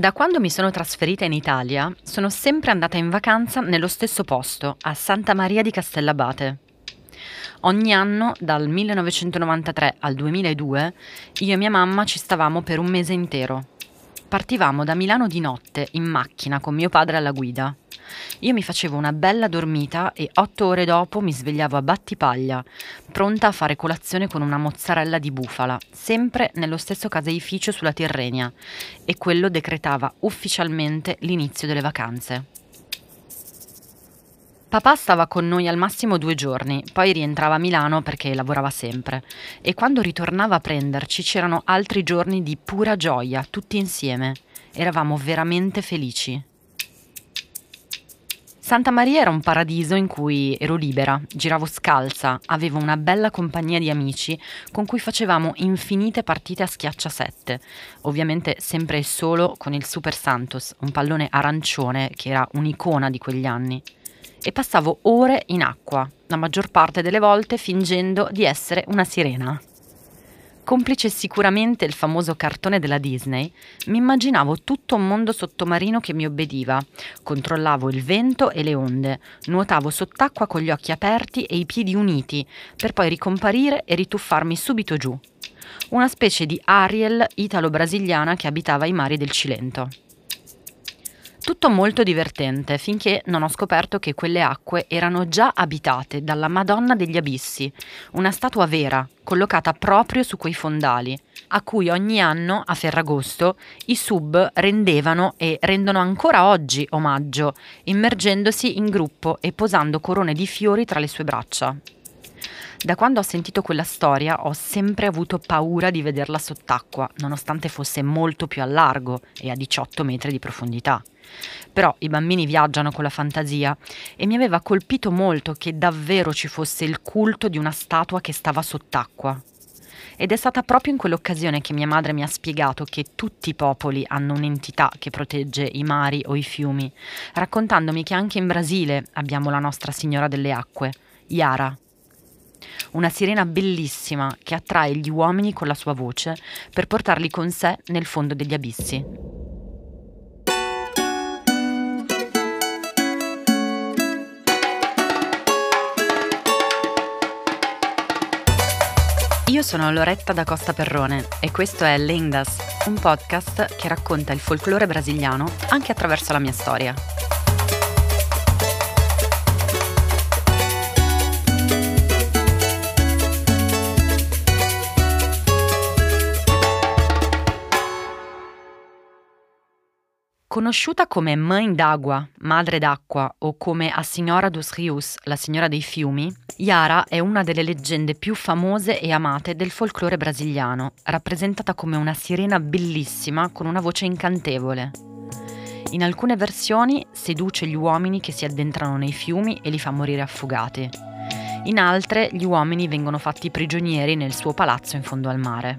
Da quando mi sono trasferita in Italia, sono sempre andata in vacanza nello stesso posto, a Santa Maria di Castellabate. Ogni anno, dal 1993 al 2002, io e mia mamma ci stavamo per un mese intero. Partivamo da Milano di notte in macchina con mio padre alla guida. Io mi facevo una bella dormita e otto ore dopo mi svegliavo a battipaglia, pronta a fare colazione con una mozzarella di bufala, sempre nello stesso caseificio sulla Tirrenia, e quello decretava ufficialmente l'inizio delle vacanze. Papà stava con noi al massimo due giorni, poi rientrava a Milano perché lavorava sempre e quando ritornava a prenderci c'erano altri giorni di pura gioia, tutti insieme. Eravamo veramente felici. Santa Maria era un paradiso in cui ero libera, giravo scalza, avevo una bella compagnia di amici con cui facevamo infinite partite a schiacciasette, ovviamente sempre e solo con il Super Santos, un pallone arancione che era un'icona di quegli anni. E passavo ore in acqua, la maggior parte delle volte fingendo di essere una sirena. Complice sicuramente il famoso cartone della Disney, mi immaginavo tutto un mondo sottomarino che mi obbediva. Controllavo il vento e le onde, nuotavo sott'acqua con gli occhi aperti e i piedi uniti, per poi ricomparire e rituffarmi subito giù. Una specie di Ariel italo-brasiliana che abitava i mari del Cilento. Tutto molto divertente finché non ho scoperto che quelle acque erano già abitate dalla Madonna degli Abissi, una statua vera collocata proprio su quei fondali, a cui ogni anno a Ferragosto i sub rendevano e rendono ancora oggi omaggio, immergendosi in gruppo e posando corone di fiori tra le sue braccia. Da quando ho sentito quella storia ho sempre avuto paura di vederla sott'acqua, nonostante fosse molto più a largo e a 18 metri di profondità. Però i bambini viaggiano con la fantasia e mi aveva colpito molto che davvero ci fosse il culto di una statua che stava sott'acqua. Ed è stata proprio in quell'occasione che mia madre mi ha spiegato che tutti i popoli hanno un'entità che protegge i mari o i fiumi, raccontandomi che anche in Brasile abbiamo la Nostra Signora delle Acque, Yara. Una sirena bellissima che attrae gli uomini con la sua voce per portarli con sé nel fondo degli abissi. Io sono Loretta da Costa Perrone e questo è Lendas, un podcast che racconta il folklore brasiliano anche attraverso la mia storia. Conosciuta come Mãe d'Água, Madre d'Acqua o come A Signora dos Rios, la Signora dei Fiumi, Yara è una delle leggende più famose e amate del folklore brasiliano, rappresentata come una sirena bellissima con una voce incantevole. In alcune versioni seduce gli uomini che si addentrano nei fiumi e li fa morire affogati. In altre gli uomini vengono fatti prigionieri nel suo palazzo in fondo al mare.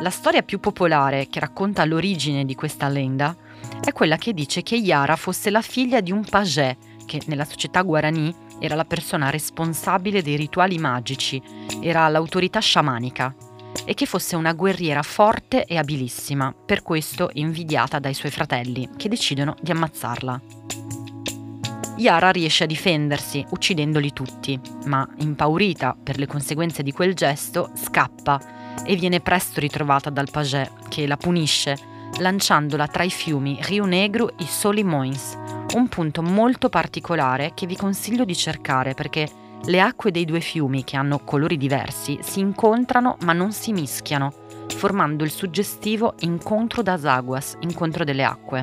La storia più popolare che racconta l'origine di questa lenda è quella che dice che Yara fosse la figlia di un pagè, che nella società guarani era la persona responsabile dei rituali magici, era l'autorità sciamanica, e che fosse una guerriera forte e abilissima, per questo invidiata dai suoi fratelli, che decidono di ammazzarla. Yara riesce a difendersi, uccidendoli tutti, ma impaurita per le conseguenze di quel gesto, scappa e viene presto ritrovata dal pagè, che la punisce lanciandola tra i fiumi Rio Negro e Solimões, un punto molto particolare che vi consiglio di cercare perché le acque dei due fiumi, che hanno colori diversi, si incontrano ma non si mischiano, formando il suggestivo incontro das aguas, incontro delle acque.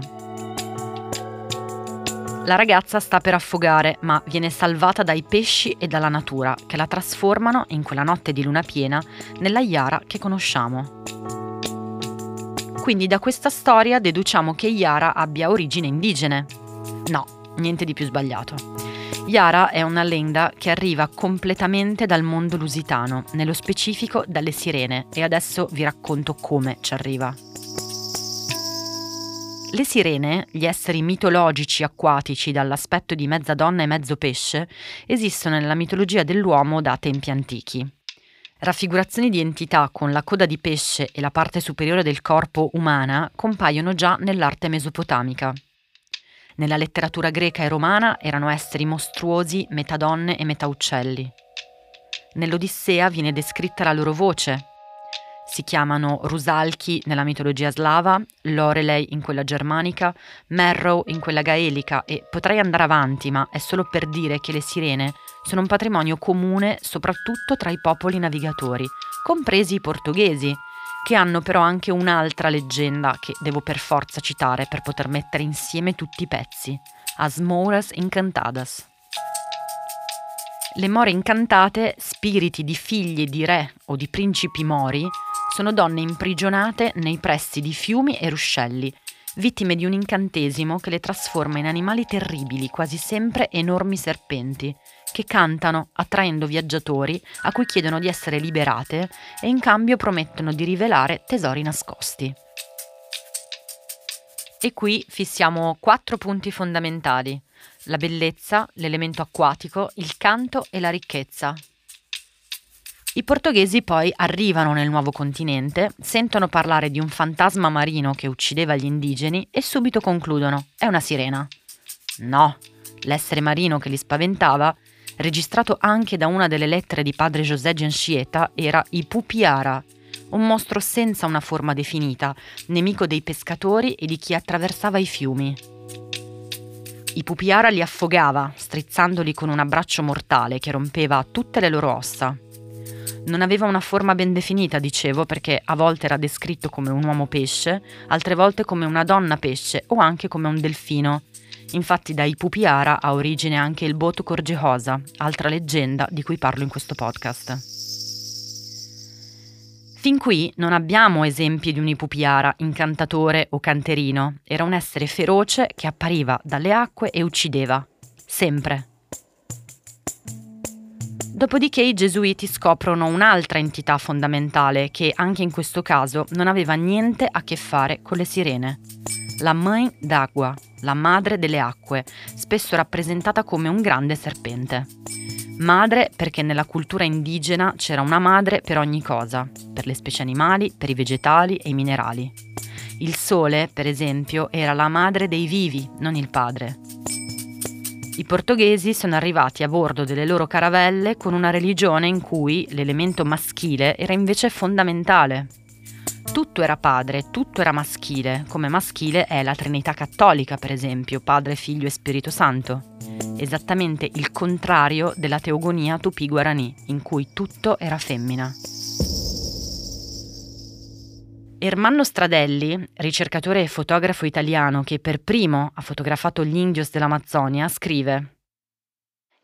La ragazza sta per affogare, ma viene salvata dai pesci e dalla natura, che la trasformano, in quella notte di luna piena, nella Yara che conosciamo. Quindi da questa storia deduciamo che Yara abbia origine indigene. No, niente di più sbagliato. Yara è una lenda che arriva completamente dal mondo lusitano, nello specifico dalle sirene, e adesso vi racconto come ci arriva. Le sirene, gli esseri mitologici acquatici dall'aspetto di mezza donna e mezzo pesce, esistono nella mitologia dell'uomo da tempi antichi. Raffigurazioni di entità con la coda di pesce e la parte superiore del corpo umana compaiono già nell'arte mesopotamica. Nella letteratura greca e romana erano esseri mostruosi, metà donne e metà uccelli. Nell'Odissea viene descritta la loro voce, si chiamano Rusalki nella mitologia slava, Lorelei in quella germanica, Merrow in quella gaelica e potrei andare avanti, ma è solo per dire che le sirene sono un patrimonio comune soprattutto tra i popoli navigatori, compresi i portoghesi, che hanno però anche un'altra leggenda che devo per forza citare per poter mettere insieme tutti i pezzi, As Mouras Encantadas. Le more incantate, spiriti di figli di re o di principi mori, sono donne imprigionate nei pressi di fiumi e ruscelli, vittime di un incantesimo che le trasforma in animali terribili, quasi sempre enormi serpenti, che cantano attraendo viaggiatori a cui chiedono di essere liberate e in cambio promettono di rivelare tesori nascosti. E qui fissiamo quattro punti fondamentali. La bellezza, l'elemento acquatico, il canto e la ricchezza, i portoghesi poi arrivano nel nuovo continente, sentono parlare di un fantasma marino che uccideva gli indigeni e subito concludono: è una sirena. No, l'essere marino che li spaventava, registrato anche da una delle lettere di padre José Gianscieta, era Ipupiara, un mostro senza una forma definita, nemico dei pescatori e di chi attraversava i fiumi. Ipupiara li affogava, strizzandoli con un abbraccio mortale che rompeva tutte le loro ossa. Non aveva una forma ben definita, dicevo, perché a volte era descritto come un uomo pesce, altre volte come una donna pesce o anche come un delfino. Infatti da Ipupiara ha origine anche il Boto Corgehosa, altra leggenda di cui parlo in questo podcast. Fin qui non abbiamo esempi di un Ipupiara, incantatore o canterino, era un essere feroce che appariva dalle acque e uccideva. Sempre. Dopodiché i gesuiti scoprono un'altra entità fondamentale che anche in questo caso non aveva niente a che fare con le sirene. La Main d'Agua, la madre delle acque, spesso rappresentata come un grande serpente. Madre perché nella cultura indigena c'era una madre per ogni cosa, per le specie animali, per i vegetali e i minerali. Il sole, per esempio, era la madre dei vivi, non il padre. I portoghesi sono arrivati a bordo delle loro caravelle con una religione in cui l'elemento maschile era invece fondamentale. Tutto era padre, tutto era maschile, come maschile è la Trinità cattolica, per esempio, Padre, Figlio e Spirito Santo. Esattamente il contrario della teogonia tupi-guarani, in cui tutto era femmina. Ermanno Stradelli, ricercatore e fotografo italiano che per primo ha fotografato gli indios dell'Amazzonia, scrive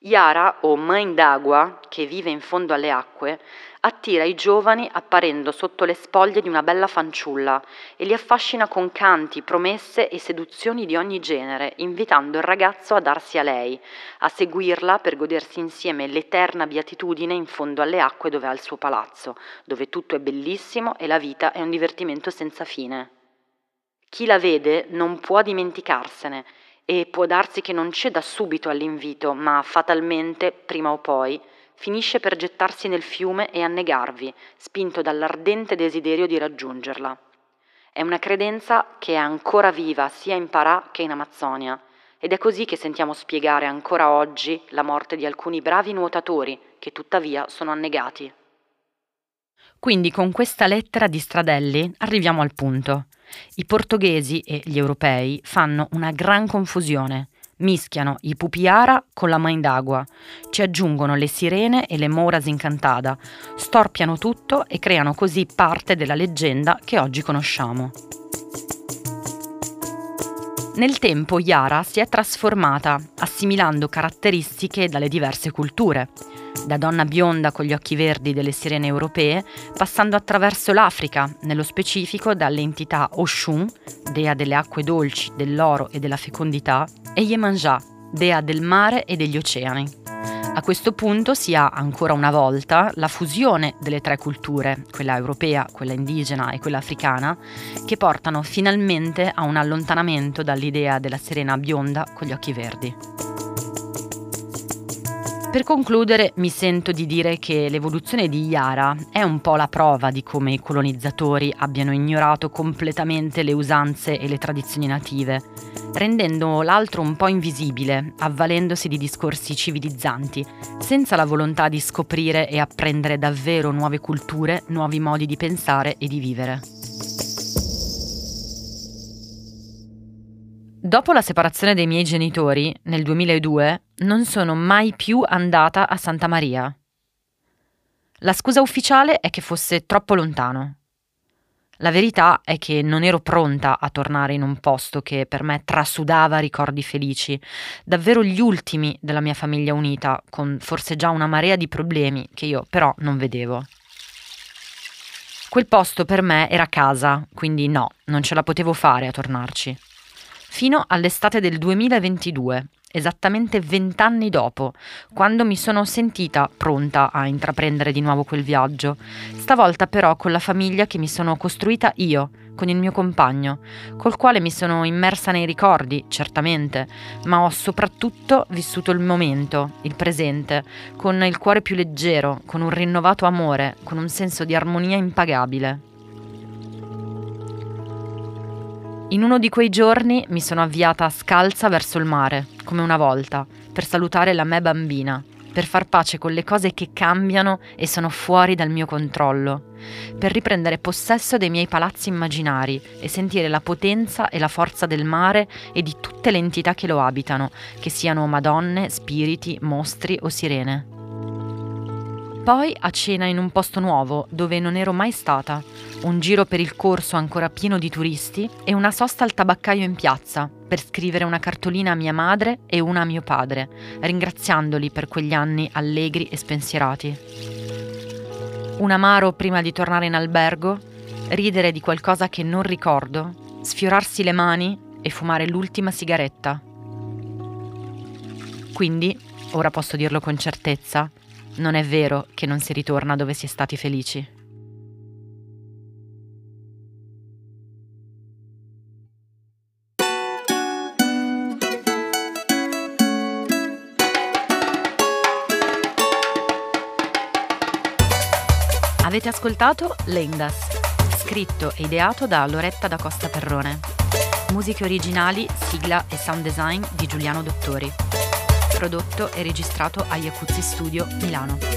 Yara, o Mãe d'Agua, che vive in fondo alle acque, attira i giovani apparendo sotto le spoglie di una bella fanciulla e li affascina con canti, promesse e seduzioni di ogni genere, invitando il ragazzo a darsi a lei, a seguirla per godersi insieme l'eterna beatitudine in fondo alle acque dove ha il suo palazzo, dove tutto è bellissimo e la vita è un divertimento senza fine. Chi la vede non può dimenticarsene e può darsi che non ceda subito all'invito, ma fatalmente, prima o poi, finisce per gettarsi nel fiume e annegarvi, spinto dall'ardente desiderio di raggiungerla. È una credenza che è ancora viva sia in Parà che in Amazzonia, ed è così che sentiamo spiegare ancora oggi la morte di alcuni bravi nuotatori che tuttavia sono annegati. Quindi con questa lettera di Stradelli arriviamo al punto. I portoghesi e gli europei fanno una gran confusione. Mischiano i pupiara con la main d'agua, ci aggiungono le sirene e le moras incantada, storpiano tutto e creano così parte della leggenda che oggi conosciamo. Nel tempo Yara si è trasformata, assimilando caratteristiche dalle diverse culture da donna bionda con gli occhi verdi delle sirene europee, passando attraverso l'Africa, nello specifico dalle entità Oshun, dea delle acque dolci, dell'oro e della fecondità, e Yemanjá, dea del mare e degli oceani. A questo punto si ha ancora una volta la fusione delle tre culture, quella europea, quella indigena e quella africana, che portano finalmente a un allontanamento dall'idea della sirena bionda con gli occhi verdi. Per concludere mi sento di dire che l'evoluzione di Yara è un po' la prova di come i colonizzatori abbiano ignorato completamente le usanze e le tradizioni native, rendendo l'altro un po' invisibile, avvalendosi di discorsi civilizzanti, senza la volontà di scoprire e apprendere davvero nuove culture, nuovi modi di pensare e di vivere. Dopo la separazione dei miei genitori, nel 2002, non sono mai più andata a Santa Maria. La scusa ufficiale è che fosse troppo lontano. La verità è che non ero pronta a tornare in un posto che per me trasudava ricordi felici, davvero gli ultimi della mia famiglia unita, con forse già una marea di problemi che io però non vedevo. Quel posto per me era casa, quindi no, non ce la potevo fare a tornarci fino all'estate del 2022, esattamente vent'anni dopo, quando mi sono sentita pronta a intraprendere di nuovo quel viaggio, stavolta però con la famiglia che mi sono costruita io, con il mio compagno, col quale mi sono immersa nei ricordi, certamente, ma ho soprattutto vissuto il momento, il presente, con il cuore più leggero, con un rinnovato amore, con un senso di armonia impagabile. In uno di quei giorni mi sono avviata scalza verso il mare, come una volta, per salutare la me bambina, per far pace con le cose che cambiano e sono fuori dal mio controllo, per riprendere possesso dei miei palazzi immaginari e sentire la potenza e la forza del mare e di tutte le entità che lo abitano, che siano madonne, spiriti, mostri o sirene. Poi a cena in un posto nuovo dove non ero mai stata, un giro per il corso ancora pieno di turisti e una sosta al tabaccaio in piazza per scrivere una cartolina a mia madre e una a mio padre, ringraziandoli per quegli anni allegri e spensierati. Un amaro prima di tornare in albergo, ridere di qualcosa che non ricordo, sfiorarsi le mani e fumare l'ultima sigaretta. Quindi, ora posso dirlo con certezza, non è vero che non si ritorna dove si è stati felici. Avete ascoltato Lendas, scritto e ideato da Loretta da Costa Perrone. Musiche originali, sigla e sound design di Giuliano Dottori prodotto e registrato a Iacuzzi Studio Milano.